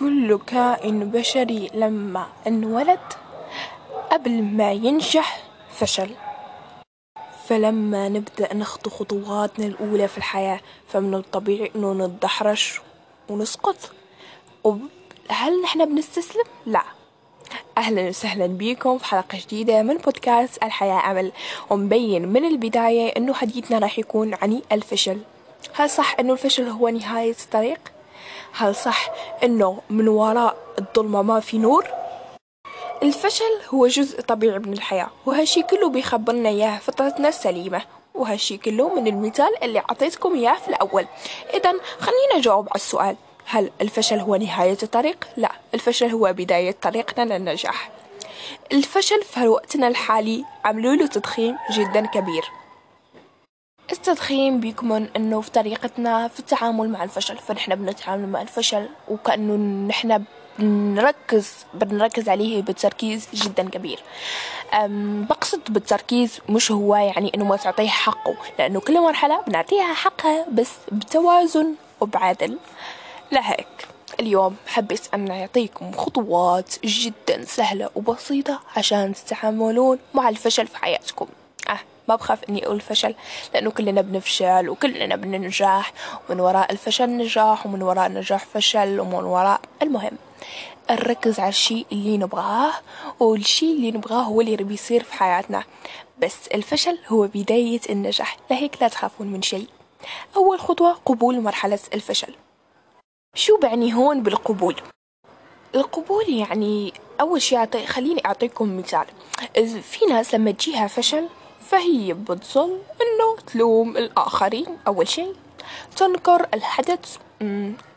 كل كائن بشري لما انولد قبل ما ينجح فشل. فلما نبدأ نخطو خطواتنا الأولى في الحياة فمن الطبيعي إنه نتدحرج ونسقط. هل نحن بنستسلم؟ لا. أهلا وسهلا بكم في حلقة جديدة من بودكاست الحياة أمل. ومبين من البداية إنه حديثنا راح يكون عن الفشل. هل صح إنه الفشل هو نهاية الطريق؟ هل صح إنه من وراء الظلمة ما في نور؟ الفشل هو جزء طبيعي من الحياة وهالشي كله بيخبرنا إياه فطرتنا السليمة وهالشي كله من المثال اللي أعطيتكم إياه في الأول إذا خلينا نجاوب على السؤال هل الفشل هو نهاية الطريق؟ لا الفشل هو بداية طريقنا للنجاح الفشل في وقتنا الحالي عملوا له تضخيم جدا كبير التضخيم بيكمن إنه في طريقتنا في التعامل مع الفشل فنحن بنتعامل مع الفشل وكأنه نحن بنركز بنركز عليه بتركيز جدا كبير. بقصد بالتركيز مش هو يعني إنه ما تعطيه حقه لأنه كل مرحلة بنعطيها حقها بس بتوازن وبعدل. لهيك اليوم حبيت أن أعطيكم خطوات جدا سهلة وبسيطة عشان تتعاملون مع الفشل في حياتكم. أه ما بخاف إني أقول فشل لأنه كلنا بنفشل وكلنا بننجح ومن وراء الفشل نجاح ومن وراء النجاح فشل ومن وراء المهم. نركز على الشيء اللي نبغاه والشيء اللي نبغاه هو اللي بيصير في حياتنا. بس الفشل هو بداية النجاح لهيك لا تخافون من شيء. أول خطوة قبول مرحلة الفشل. شو بعني هون بالقبول؟ القبول يعني أول شي أعطي خليني أعطيكم مثال. في ناس لما تجيها فشل فهي بتظل إنه تلوم الآخرين. أول شي تنكر الحدث.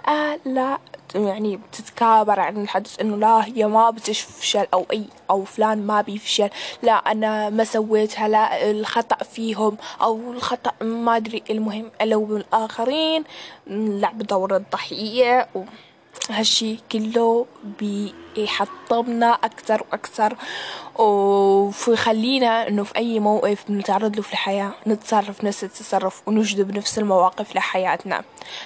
آه لا يعني بتتكابر عن الحدث إنه لا هي ما بتفشل أو أي أو فلان ما بيفشل. لا أنا ما سويتها لا الخطأ فيهم أو الخطأ ما أدري. المهم ألوم الآخرين. لعب دور الضحية و هالشي كله بيحطمنا أكثر وأكثر ويخلينا إنه في أي موقف بنتعرض له في الحياة نتصرف نفس التصرف ونجذب نفس المواقف لحياتنا.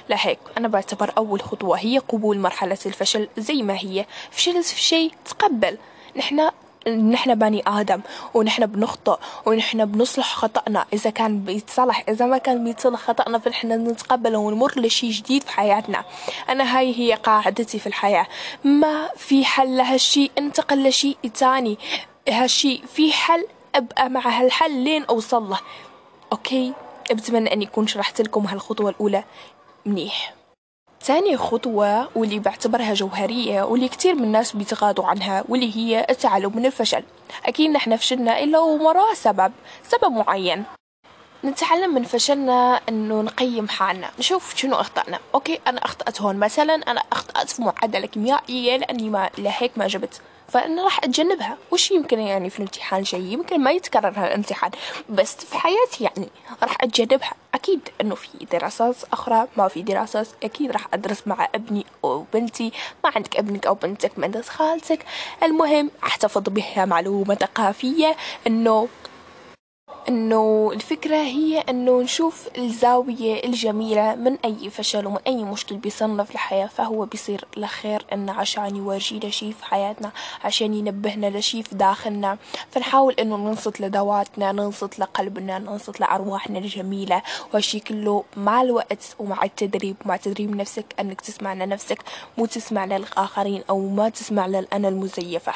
لهيك أنا بعتبر أول خطوة هي قبول مرحلة الفشل زي ما هي. فشلت في شيء تقبل. نحنا نحن بني آدم ونحن بنخطئ ونحن بنصلح خطأنا. إذا كان بيتصلح إذا ما كان بيتصلح خطأنا فنحن نتقبله ونمر لشي جديد في حياتنا. أنا هاي هي قاعدتي في الحياة. ما في حل لهالشي انتقل لشيء تاني. هالشي في حل أبقى مع هالحل لين أوصل له. okay؟ بتمنى أني أكون شرحت لكم هالخطوة الأولى منيح. تاني خطوة واللي بعتبرها جوهرية واللي كتير من الناس بيتغاضوا عنها واللي هي التعلم من الفشل. أكيد نحن فشلنا إلا ووراه سبب سبب معين. نتعلم من فشلنا إنه نقيم حالنا نشوف شنو أخطأنا. okay أنا أخطأت هون مثلا أنا أخطأت في معادلة كيميائية لأني ما لهيك ما جبت. فأنا راح أتجنبها. وش يمكن يعني في الامتحان شيء؟ يمكن ما يتكرر هالامتحان بس في حياتي يعني راح أتجنبها. أكيد إنه في دراسات أخرى ما في دراسات أكيد راح أدرس مع ابني أو بنتي. ما عندك ابنك أو بنتك بنت خالتك المهم أحتفظ بها معلومة ثقافية إنه إنه الفكرة هي إنه نشوف الزاوية الجميلة من أي فشل ومن أي مشكل بيصيرنا في الحياة فهو بيصير لخير إنه عشان يورجينا شي في حياتنا عشان ينبهنا لشي في داخلنا. فنحاول إنه ننصت لذواتنا ننصت لقلبنا ننصت لأرواحنا الجميلة. وهالشي كله مع الوقت ومع التدريب. ومع تدريب نفسك إنك تسمع لنفسك مو تسمع للآخرين أو ما تسمع للأنا المزيفة.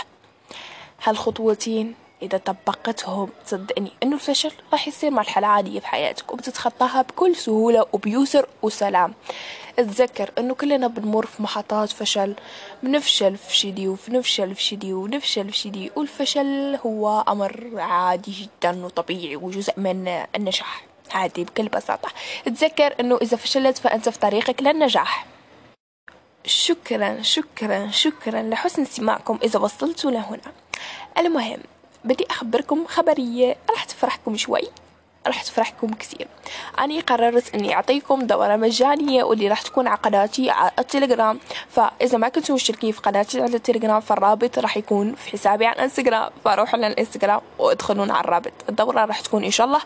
هالخطوتين إذا طبقتهم صدقني إنه الفشل راح يصير مرحلة عادية في حياتك وبتتخطاها بكل سهولة وبيسر وسلام. اتذكر إنه كلنا بنمر في محطات فشل بنفشل في شدي وبنفشل في شدي ونفشل في شدي والفشل هو أمر عادي جدا وطبيعي وجزء من النجاح. عادي بكل بساطة. اتذكر إنه إذا فشلت فأنت في طريقك للنجاح. شكرا شكرا شكرا لحسن استماعكم إذا وصلتوا لهنا. المهم بدي أخبركم خبرية. راح تفرحكم شوي. راح تفرحكم كثير. أنا قررت إني أعطيكم دورة مجانية واللي راح تكون على قناتي على التليجرام. فإذا ما كنتوا مشتركين في قناتي على التليجرام فالرابط راح يكون في حسابي على الإنستغرام. فروحوا للانستغرام وادخلون على الرابط. الدورة راح تكون إن شاء الله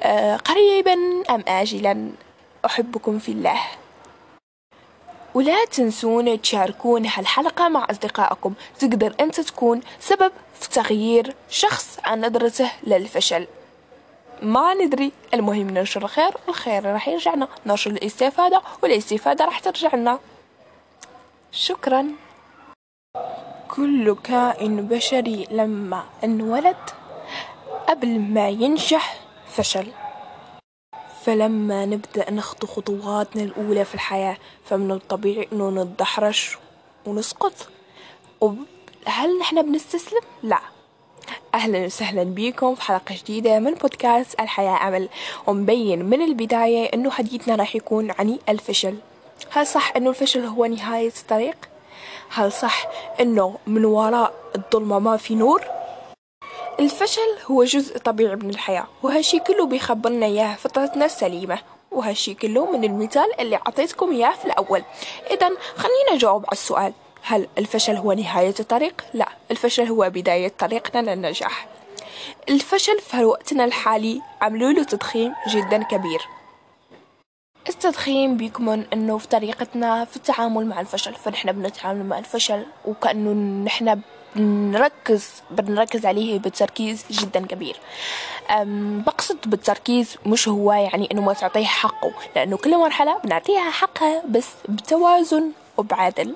آه قريبا أم آجلا. أحبكم في الله. ولا تنسون تشاركون هالحلقة مع أصدقائكم. تقدر أنت تكون سبب في تغيير شخص عن نظرته للفشل. ما ندري المهم ننشر الخير والخير راح يرجعنا. ننشر الاستفادة والاستفادة راح ترجع لنا شكرا. كل كائن بشري لما انولد قبل ما ينجح فشل. فلما نبدأ نخطو خطواتنا الأولى في الحياة فمن الطبيعي إنه نتدحرج ونسقط وهل نحن بنستسلم؟ لا أهلا وسهلا بكم في حلقة جديدة من بودكاست الحياة عمل ومبين من البداية إنه حديثنا راح يكون عن الفشل هل صح إنه الفشل هو نهاية الطريق؟ هل صح إنه من وراء الظلمة ما في نور؟ الفشل هو جزء طبيعي من الحياة وهالشي كله بيخبرنا إياه فطرتنا السليمة وهالشي كله من المثال اللي أعطيتكم إياه في الأول. إذا خلينا نجاوب على السؤال هل الفشل هو نهاية الطريق؟ لا الفشل هو بداية طريقنا للنجاح الفشل في وقتنا الحالي عملوا له تضخيم جدا كبير. التضخيم بيكمن إنه في طريقتنا في التعامل مع الفشل فنحن بنتعامل مع الفشل وكأنه نحن بنركز بنركز عليه بتركيز جدا كبير. بقصد بالتركيز مش هو يعني إنه ما تعطيه حقه لأنه كل مرحلة بنعطيها حقها بس بتوازن وبعدل.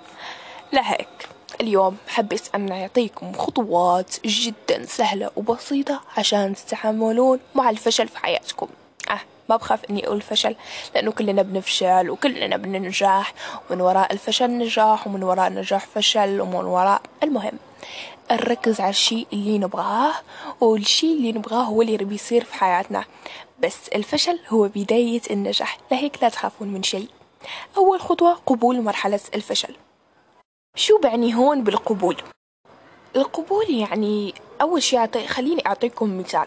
لهيك اليوم حبيت أن أعطيكم خطوات جدا سهلة وبسيطة عشان تتعاملون مع الفشل في حياتكم. أه ما بخاف إني أقول فشل لأنه كلنا بنفشل وكلنا بننجح ومن وراء الفشل نجاح ومن وراء النجاح فشل ومن وراء المهم. نركز على الشيء اللي نبغاه والشيء اللي نبغاه هو اللي بيصير في حياتنا. بس الفشل هو بداية النجاح لهيك لا تخافون من شيء. أول خطوة قبول مرحلة الفشل. شو بعني هون بالقبول؟ القبول يعني أول شي أعطي خليني أعطيكم مثال.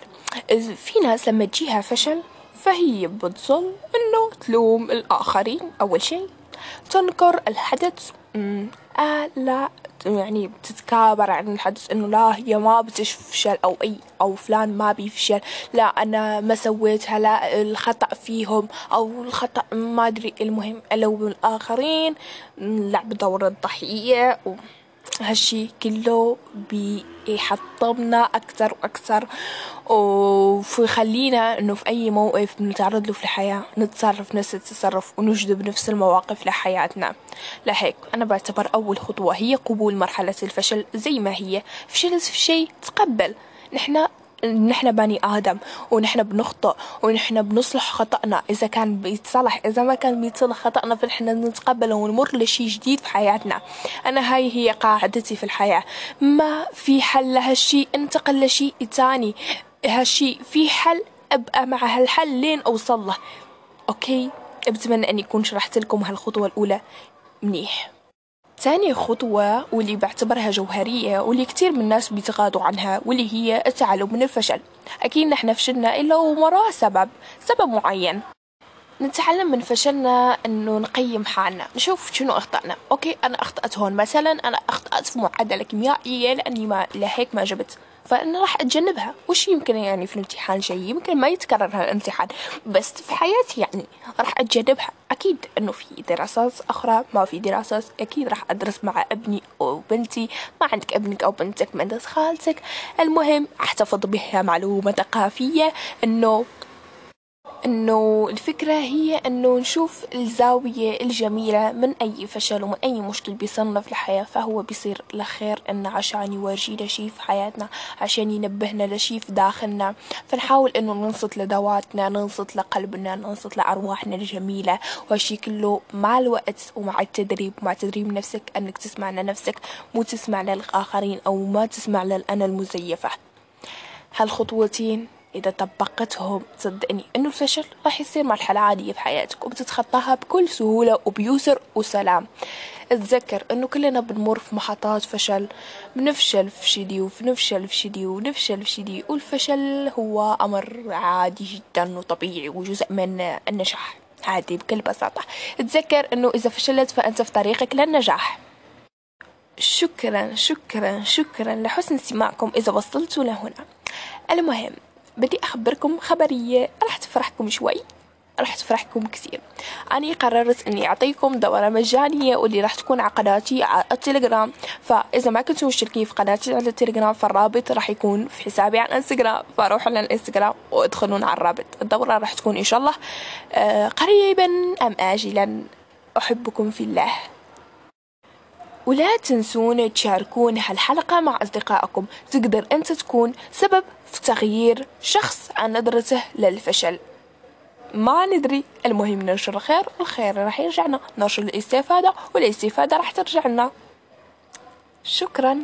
في ناس لما تجيها فشل فهي بتظل إنه تلوم الآخرين. أول شي تنكر الحدث. آه لا. يعني بتتكابر عن الحدث إنه لا هي ما بتفشل أو أي أو فلان ما بيفشل. لا أنا ما سويتها لا الخطأ فيهم أو الخطأ ما أدري المهم ألو الاخرين لعب دور الضحية و هالشي كله بيحطمنا أكثر وأكثر ويخلينا إنه في أي موقف بنتعرض له في الحياة نتصرف نفس التصرف ونجذب نفس المواقف لحياتنا. لهيك أنا بعتبر أول خطوة هي قبول مرحلة الفشل زي ما هي. فشلت في شيء تقبل. نحنا نحن بني آدم ونحن بنخطئ ونحن بنصلح خطأنا. إذا كان بيتصلح إذا ما كان بيتصلح خطأنا فنحن نتقبله ونمر لشي جديد في حياتنا. أنا هاي هي قاعدتي في الحياة. ما في حل لهالشي انتقل لشيء تاني. هالشي في حل أبقى مع هالحل لين أوصل له. okay؟ بتمنى أني أكون شرحت لكم هالخطوة الأولى منيح. تاني خطوة واللي بعتبرها جوهرية واللي كتير من الناس بيتغاضوا عنها واللي هي التعلم من الفشل. أكيد نحن فشلنا إلا ومراه سبب سبب معين. نتعلم من فشلنا إنه نقيم حالنا نشوف شنو أخطأنا. okay أنا أخطأت هون مثلا أنا أخطأت في معادلة كيميائية لأني ما لهيك ما جبت. فأنا راح أتجنبها. وش يمكن يعني في الامتحان شيء؟ يمكن ما يتكرر هالامتحان. بس في حياتي يعني راح أتجنبها. أكيد إنه في دراسات أخرى ما في دراسات. أكيد راح أدرس مع ابني أو بنتي. ما عندك ابنك أو بنتك مدرس خالتك. المهم أحتفظ بها معلومة ثقافية إنه إنه الفكرة هي إنه نشوف الزاوية الجميلة من أي فشل ومن أي مشكل بيصيرنا في الحياة فهو بيصير لخير انه عشان يورجينا شي في حياتنا عشان ينبهنا لشي في داخلنا. فنحاول إنه ننصت لذواتنا ننصت لقلبنا ننصت لأرواحنا الجميلة. وهالشي كله مع الوقت ومع التدريب. مع تدريب نفسك إنك تسمع لنفسك مو تسمع للآخرين أو ما تسمع للأنا المزيفة. هالخطوتين إذا طبقتهم صدقني إنه الفشل راح يصير مرحلة عادية في حياتك وبتتخطاها بكل سهولة وبيسر وسلام. اتذكر إنه كلنا بنمر في محطات فشل بنفشل في شدي وبنفشل في شدي ونفشل في شدي والفشل هو أمر عادي جدا وطبيعي وجزء من النجاح. عادي بكل بساطة. اتذكر إنه إذا فشلت فأنت في طريقك للنجاح. شكرا شكرا شكرا لحسن استماعكم إذا وصلتوا لهنا. المهم بدي أخبركم خبرية راح تفرحكم شوي راح تفرحكم كثير. أنا قررت إني أعطيكم دورة مجانية واللي راح تكون على قناتي على التليجرام. فإذا ما كنتوا مشتركين في قناتي على التليجرام فالرابط راح يكون في حسابي على الإنستغرام. فروحوا للانستغرام وادخلون على الرابط. الدورة راح تكون إن شاء الله آه، قريبا أم آجلا. أحبكم في الله. ولا تنسون تشاركون هالحلقة مع أصدقائكم. تقدر أنت تكون سبب في تغيير شخص عن نظرته للفشل. ما ندري المهم ننشر الخير والخير راح يرجعنا. ننشر الاستفادة والاستفادة راح ترجع لنا شكرا.